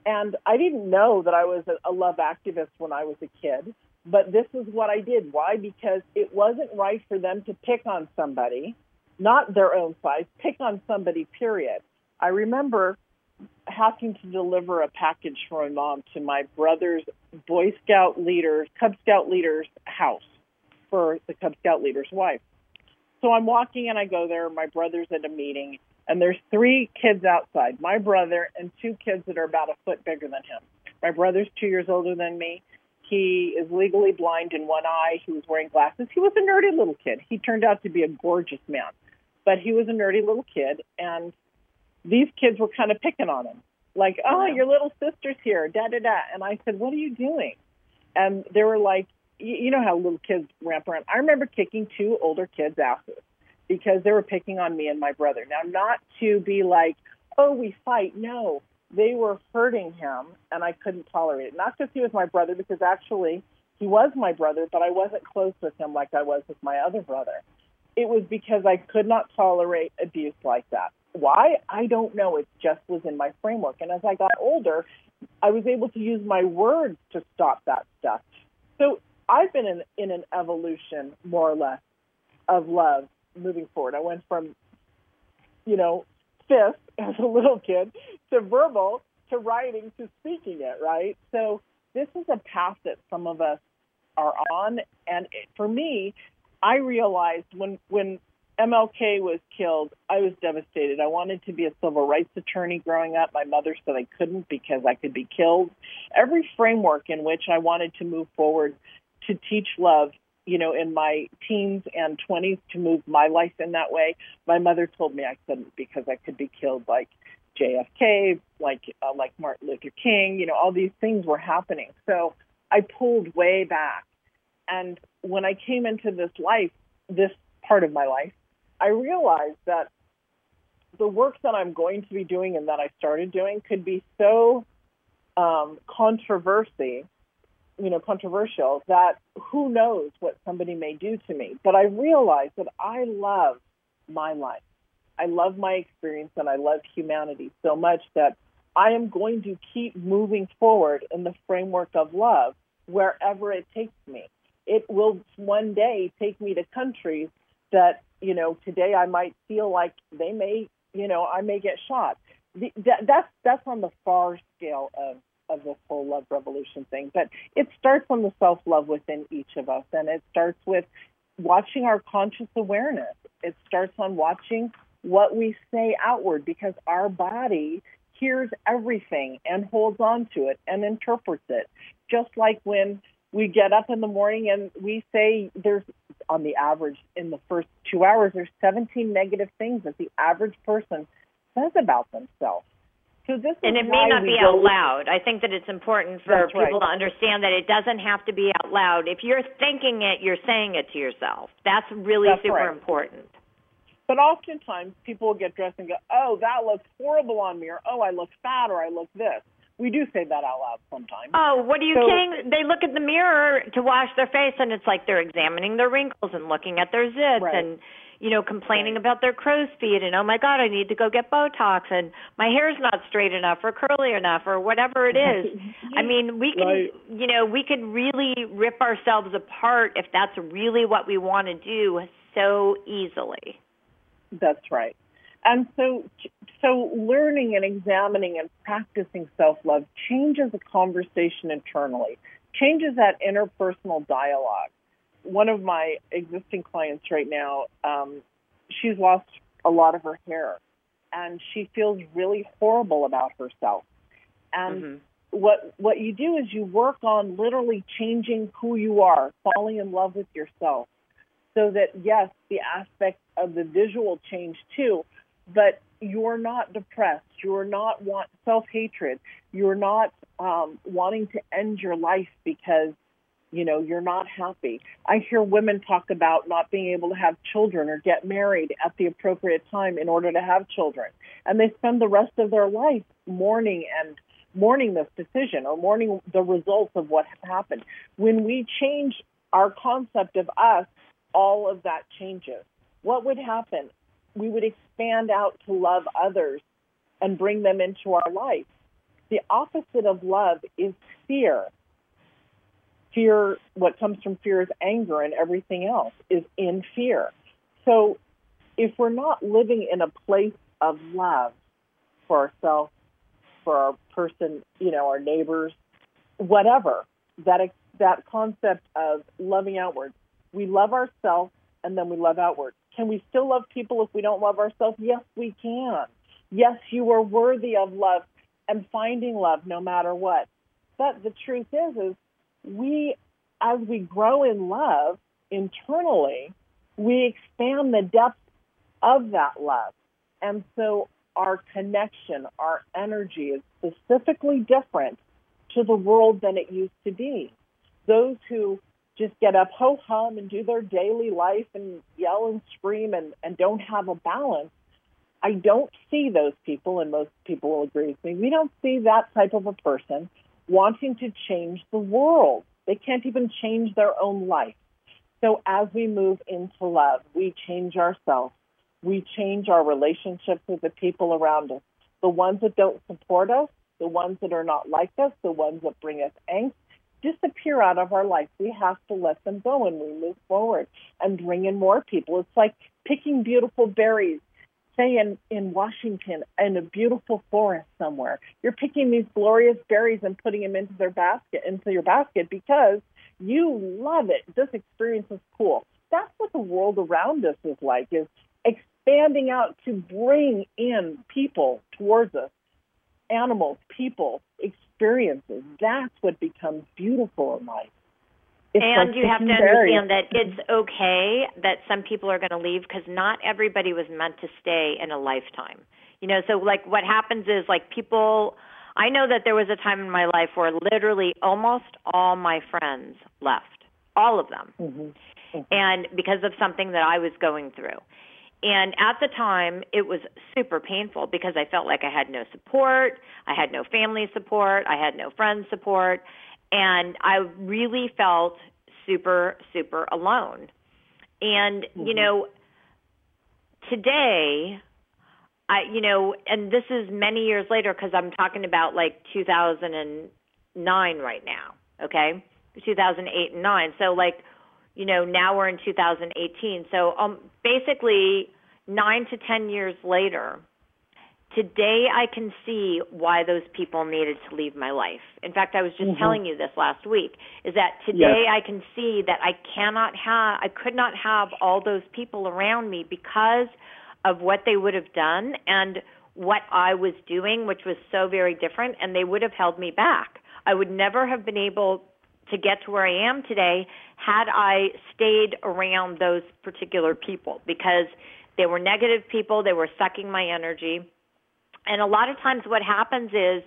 Speaker 2: And I didn't know that I was a, love activist when I was a kid, but this is what I did. Why? Because it wasn't right for them to pick on somebody, not their own size, pick on somebody. Period. I remember having to deliver a package for my mom to my brother's Boy Scout leader, Cub Scout leader's house for the Cub Scout leader's wife. So I'm walking and I go there. My brother's at a meeting, and there's three kids outside my brother and two kids that are about a foot bigger than him. My brother's two years older than me. He is legally blind in one eye. He was wearing glasses. He was a nerdy little kid. He turned out to be a gorgeous man, but he was a nerdy little kid. And these kids were kind of picking on him, like, "Oh, your little sister's here," da da da. And I said, "What are you doing?" And they were like, "You know how little kids ramp around." I remember kicking two older kids' asses because they were picking on me and my brother. Now, not to be like, "Oh, we fight." No, they were hurting him, and I couldn't tolerate it. Not because he was my brother, because actually he was my brother, but I wasn't close with him like I was with my other brother. It was because I could not tolerate abuse like that. Why? I don't know. It just was in my framework. And as I got older, I was able to use my words to stop that stuff. So I've been in, in an evolution, more or less, of love moving forward. I went from, you know, fist [laughs] as a little kid to verbal to writing to speaking it, right? So this is a path that some of us are on. And for me, I realized when, when MLK was killed, I was devastated. I wanted to be a civil rights attorney growing up. My mother said I couldn't because I could be killed. Every framework in which I wanted to move forward to teach love, you know, in my teens and 20s to move my life in that way, my mother told me I couldn't because I could be killed like JFK, like uh, like Martin Luther King, you know, all these things were happening. So I pulled way back. And when I came into this life, this part of my life, I realized that the work that I'm going to be doing and that I started doing could be so um, controversy, you know, controversial that who knows what somebody may do to me. But I realized that I love my life. I love my experience and I love humanity so much that I am going to keep moving forward in the framework of love wherever it takes me. It will one day take me to countries that you know today I might feel like they may you know I may get shot. The, that, that's that's on the far scale of of this whole love revolution thing, but it starts on the self love within each of us, and it starts with watching our conscious awareness. It starts on watching what we say outward because our body hears everything and holds on to it and interprets it. Just like when we get up in the morning and we say there's on the average in the first two hours there's 17 negative things that the average person says about themselves so this
Speaker 3: and it may not be out loud. I think that it's important for people right. to understand that it doesn't have to be out loud. If you're thinking it, you're saying it to yourself. That's really
Speaker 2: That's
Speaker 3: super
Speaker 2: right.
Speaker 3: important.
Speaker 2: But oftentimes people will get dressed and go, "Oh, that looks horrible on me," or "Oh, I look fat," or "I look this." We do say that out loud sometimes.
Speaker 3: Oh, what are you so, kidding? They look at the mirror to wash their face, and it's like they're examining their wrinkles and looking at their zits
Speaker 2: right.
Speaker 3: and you know complaining
Speaker 2: right.
Speaker 3: about their crow's feet and oh my god, I need to go get Botox and my hair's not straight enough or curly enough or whatever it is. I [laughs] mean, we can
Speaker 2: right.
Speaker 3: you know we could really rip ourselves apart if that's really what we want to do so easily.
Speaker 2: That's right. And so, so learning and examining and practicing self-love changes the conversation internally, changes that interpersonal dialogue. One of my existing clients right now, um, she's lost a lot of her hair, and she feels really horrible about herself. And
Speaker 3: mm-hmm.
Speaker 2: what what you do is you work on literally changing who you are, falling in love with yourself, so that yes, the aspect of the visual change too, but you're not depressed. You're not want self hatred. You're not um, wanting to end your life because you know you're not happy. I hear women talk about not being able to have children or get married at the appropriate time in order to have children, and they spend the rest of their life mourning and mourning this decision or mourning the results of what happened. When we change our concept of us, all of that changes. what would happen? We would expand out to love others and bring them into our life. The opposite of love is fear. Fear, what comes from fear is anger, and everything else is in fear. So, if we're not living in a place of love for ourselves, for our person, you know, our neighbors, whatever, that that concept of loving outward. We love ourselves and then we love outward. Can we still love people if we don't love ourselves? Yes, we can. Yes, you are worthy of love and finding love no matter what. But the truth is, is we, as we grow in love internally, we expand the depth of that love. And so our connection, our energy is specifically different to the world than it used to be. Those who just get up ho hum and do their daily life and yell and scream and, and don't have a balance, I don't see those people, and most people will agree with me, we don't see that type of a person wanting to change the world. They can't even change their own life. So as we move into love, we change ourselves. We change our relationships with the people around us. The ones that don't support us, the ones that are not like us, the ones that bring us angst, disappear out of our life. We have to let them go and we move forward and bring in more people. It's like picking beautiful berries, say in, in Washington, in a beautiful forest somewhere. You're picking these glorious berries and putting them into their basket, into your basket because you love it. This experience is cool. That's what the world around us is like, is expanding out to bring in people towards us, animals, people, experiences. That's what becomes beautiful in life.
Speaker 3: It's and like you have to understand that it's okay that some people are going to leave because not everybody was meant to stay in a lifetime. You know, so like what happens is like people. I know that there was a time in my life where literally almost all my friends left, all of them, mm-hmm. Mm-hmm. and because of something that I was going through. And at the time, it was super painful because I felt like I had no support. I had no family support. I had no friend support. And I really felt super, super alone. And, mm-hmm. you know, today, I, you know, and this is many years later because I'm talking about like 2009 right now, okay? 2008 and 9. So, like, you know, now we're in 2018. So um, basically, nine to 10 years later, today I can see why those people needed to leave my life. In fact, I was just mm-hmm. telling you this last week is that today yes. I can see that I cannot have I could not have all those people around me because of what they would have done and what I was doing which was so very different and they would have held me back. I would never have been able to get to where I am today had I stayed around those particular people because they were negative people, they were sucking my energy. And a lot of times what happens is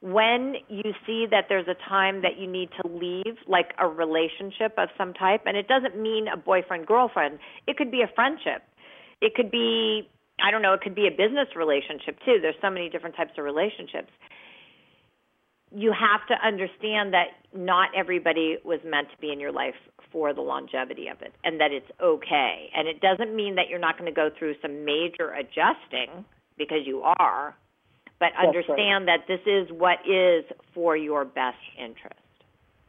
Speaker 3: when you see that there's a time that you need to leave, like a relationship of some type, and it doesn't mean a boyfriend girlfriend, it could be a friendship. It could be, I don't know, it could be a business relationship too. There's so many different types of relationships you have to understand that not everybody was meant to be in your life for the longevity of it and that it's okay. And it doesn't mean that you're not going to go through some major adjusting because you are, but understand right. that this is what is for your best interest.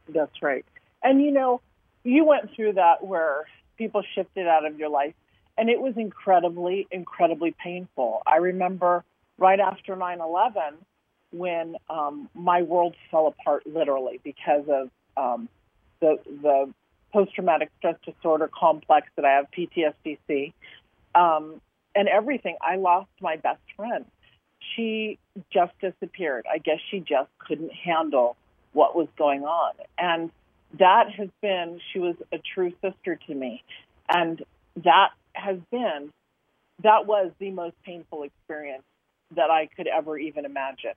Speaker 2: That's right. And you know, you went through that where people shifted out of your life and it was incredibly, incredibly painful. I remember right after 9 11, when um, my world fell apart literally because of um, the the post traumatic stress disorder complex that I have, PTSDC, um, and everything. I lost my best friend. She just disappeared. I guess she just couldn't handle what was going on, and that has been. She was a true sister to me, and that has been. That was the most painful experience that I could ever even imagine.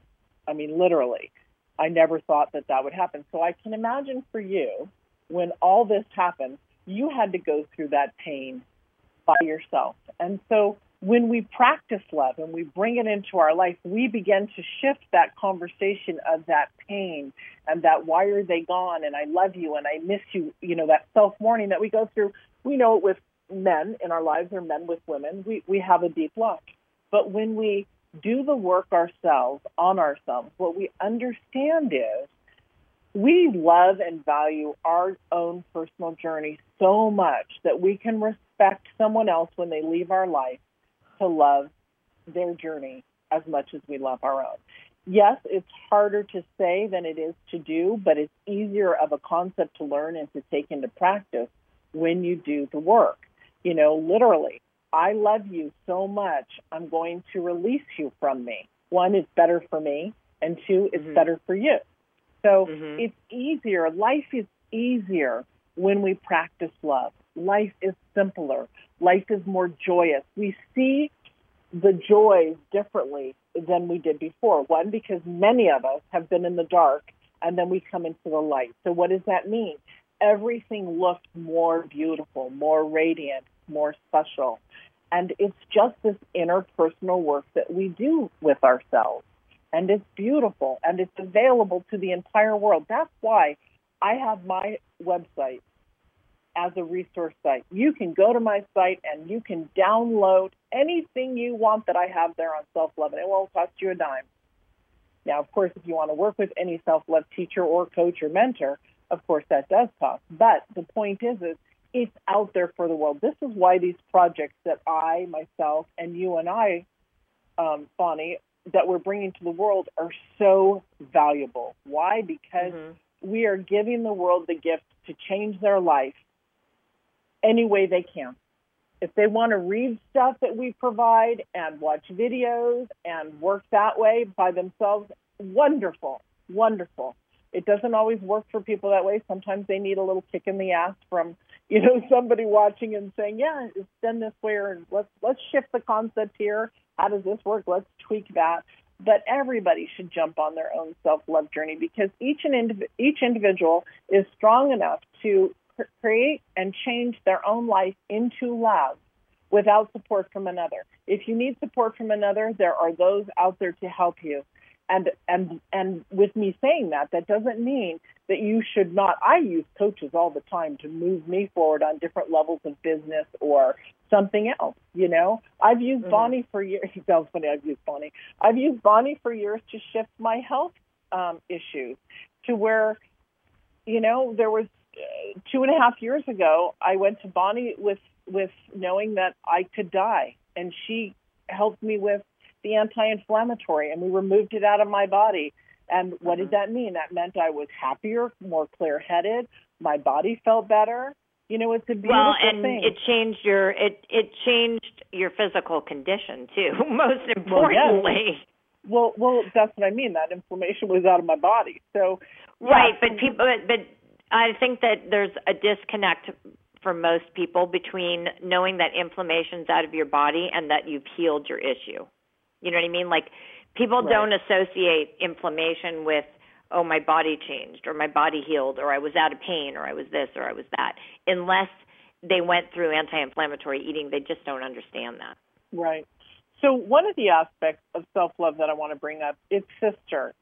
Speaker 2: I mean, literally. I never thought that that would happen. So I can imagine for you, when all this happened, you had to go through that pain by yourself. And so when we practice love and we bring it into our life, we begin to shift that conversation of that pain and that why are they gone and I love you and I miss you, you know, that self mourning that we go through. We know it with men in our lives or men with women, we, we have a deep love. But when we do the work ourselves on ourselves, what we understand is we love and value our own personal journey so much that we can respect someone else when they leave our life to love their journey as much as we love our own. Yes, it's harder to say than it is to do, but it's easier of a concept to learn and to take into practice when you do the work. You know, literally, I love you so much, I'm going to release you from me. One, it's better for me, and two, it's mm-hmm. better for you. So mm-hmm. it's easier. Life is easier when we practice love. Life is simpler. Life is more joyous. We see the joys differently than we did before. One, because many of us have been in the dark and then we come into the light. So what does that mean? Everything looks more beautiful, more radiant, more special. And it's just this interpersonal work that we do with ourselves and it's beautiful and it's available to the entire world. That's why I have my website as a resource site. You can go to my site and you can download anything you want that I have there on self love, and it won't cost you a dime. Now, of course, if you want to work with any self love teacher or coach or mentor, of course that does cost. But the point is, is it's out there for the world. This is why these projects that I, myself, and you and I, um, Bonnie, that we're bringing to the world are so valuable. Why? Because mm-hmm. we are giving the world the gift to change their life any way they can. If they want to read stuff that we provide and watch videos and work that way by themselves, wonderful, wonderful. It doesn't always work for people that way. Sometimes they need a little kick in the ass from, you know, somebody watching and saying, "Yeah, it's done this way," or "Let's let's shift the concept here how does this work? Let's tweak that. But everybody should jump on their own self love journey because each and indiv- each individual is strong enough to cr- create and change their own life into love without support from another. If you need support from another, there are those out there to help you and and and with me saying that that doesn't mean that you should not i use coaches all the time to move me forward on different levels of business or something else you know i've used mm-hmm. bonnie for years [laughs] it sounds funny i've used bonnie i've used bonnie for years to shift my health um, issues to where you know there was uh, two and a half years ago i went to bonnie with with knowing that i could die and she helped me with the anti-inflammatory and we removed it out of my body. And what mm-hmm. did that mean? That meant I was happier, more clear-headed. My body felt better. You know, it's a beautiful
Speaker 3: well, and
Speaker 2: thing.
Speaker 3: it changed your it it changed your physical condition too. [laughs] Most importantly.
Speaker 2: Well, well, well, that's what I mean. That inflammation was out of my body. So
Speaker 3: right, but people, but, but I think that there's a disconnect for most people between knowing that inflammation's out of your body and that you've healed your issue. You know what I mean? Like people right. don't associate inflammation with oh my body changed or my body healed or I was out of pain or I was this or I was that unless they went through anti-inflammatory eating they just don't understand that.
Speaker 2: Right. So one of the aspects of self-love that I want to bring up is sister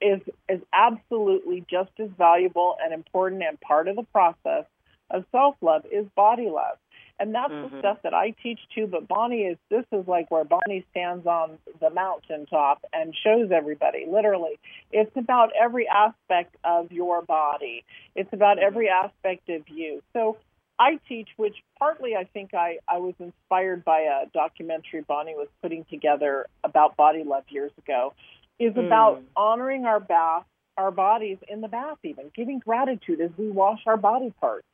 Speaker 2: is is absolutely just as valuable and important and part of the process of self-love is body love. And that's mm-hmm. the stuff that I teach too. But Bonnie is, this is like where Bonnie stands on the mountaintop and shows everybody, literally. It's about every aspect of your body, it's about mm-hmm. every aspect of you. So I teach, which partly I think I, I was inspired by a documentary Bonnie was putting together about body love years ago, is mm. about honoring our bath, our bodies in the bath, even giving gratitude as we wash our body parts.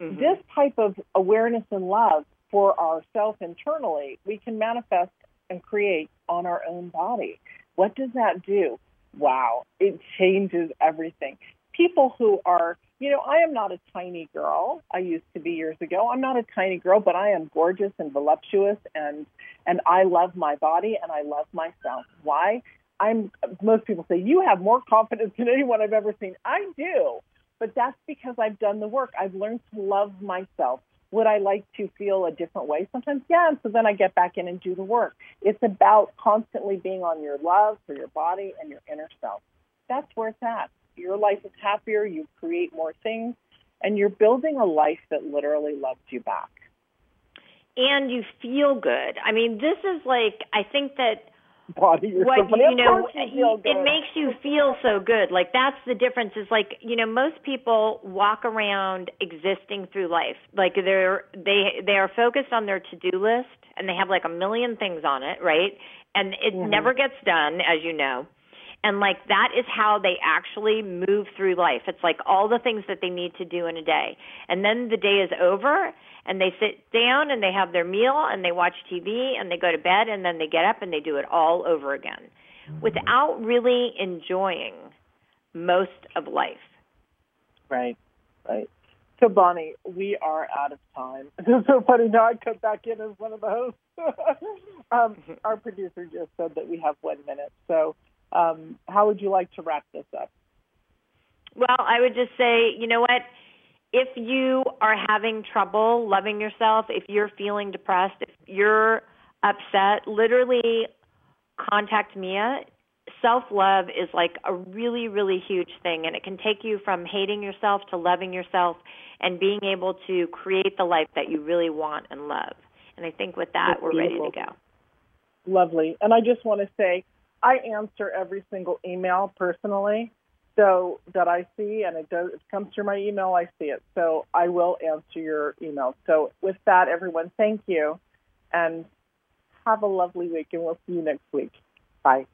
Speaker 2: Mm-hmm. This type of awareness and love for ourself internally, we can manifest and create on our own body. What does that do? Wow, it changes everything. People who are, you know, I am not a tiny girl. I used to be years ago. I'm not a tiny girl, but I am gorgeous and voluptuous and and I love my body and I love myself. Why? I'm most people say you have more confidence than anyone I've ever seen. I do. But that's because I've done the work. I've learned to love myself. Would I like to feel a different way? Sometimes, yeah. And so then I get back in and do the work. It's about constantly being on your love for your body and your inner self. That's where it's at. Your life is happier. You create more things, and you're building a life that literally loves you back.
Speaker 3: and you feel good. I mean, this is like I think that
Speaker 2: body. You're
Speaker 3: what you know it makes you feel so good. Like that's the difference. Is like you know most people walk around existing through life. Like they're they they are focused on their to-do list and they have like a million things on it right? And it
Speaker 2: mm-hmm.
Speaker 3: never gets done as you know and like that is how they actually move through life it's like all the things that they need to do in a day and then the day is over and they sit down and they have their meal and they watch TV and they go to bed and then they get up and they do it all over again without really enjoying most of life.
Speaker 2: Right, right. So Bonnie, we are out of time. It's so funny. Now I come back in as one of the hosts. [laughs] um, our producer just said that we have one minute. So um, how would you like to wrap this up?
Speaker 3: Well, I would just say, you know what? if you are having trouble loving yourself, if you're feeling depressed, if you're upset, literally contact Mia. Self love is like a really, really huge thing, and it can take you from hating yourself to loving yourself and being able to create the life that you really want and love. And I think with that,
Speaker 2: That's
Speaker 3: we're
Speaker 2: beautiful.
Speaker 3: ready to go.
Speaker 2: Lovely. And I just want to say, I answer every single email personally so that I see, and it does it comes through my email. I see it, so I will answer your email. So with that, everyone, thank you, and have a lovely week, and we'll see you next week. Bye.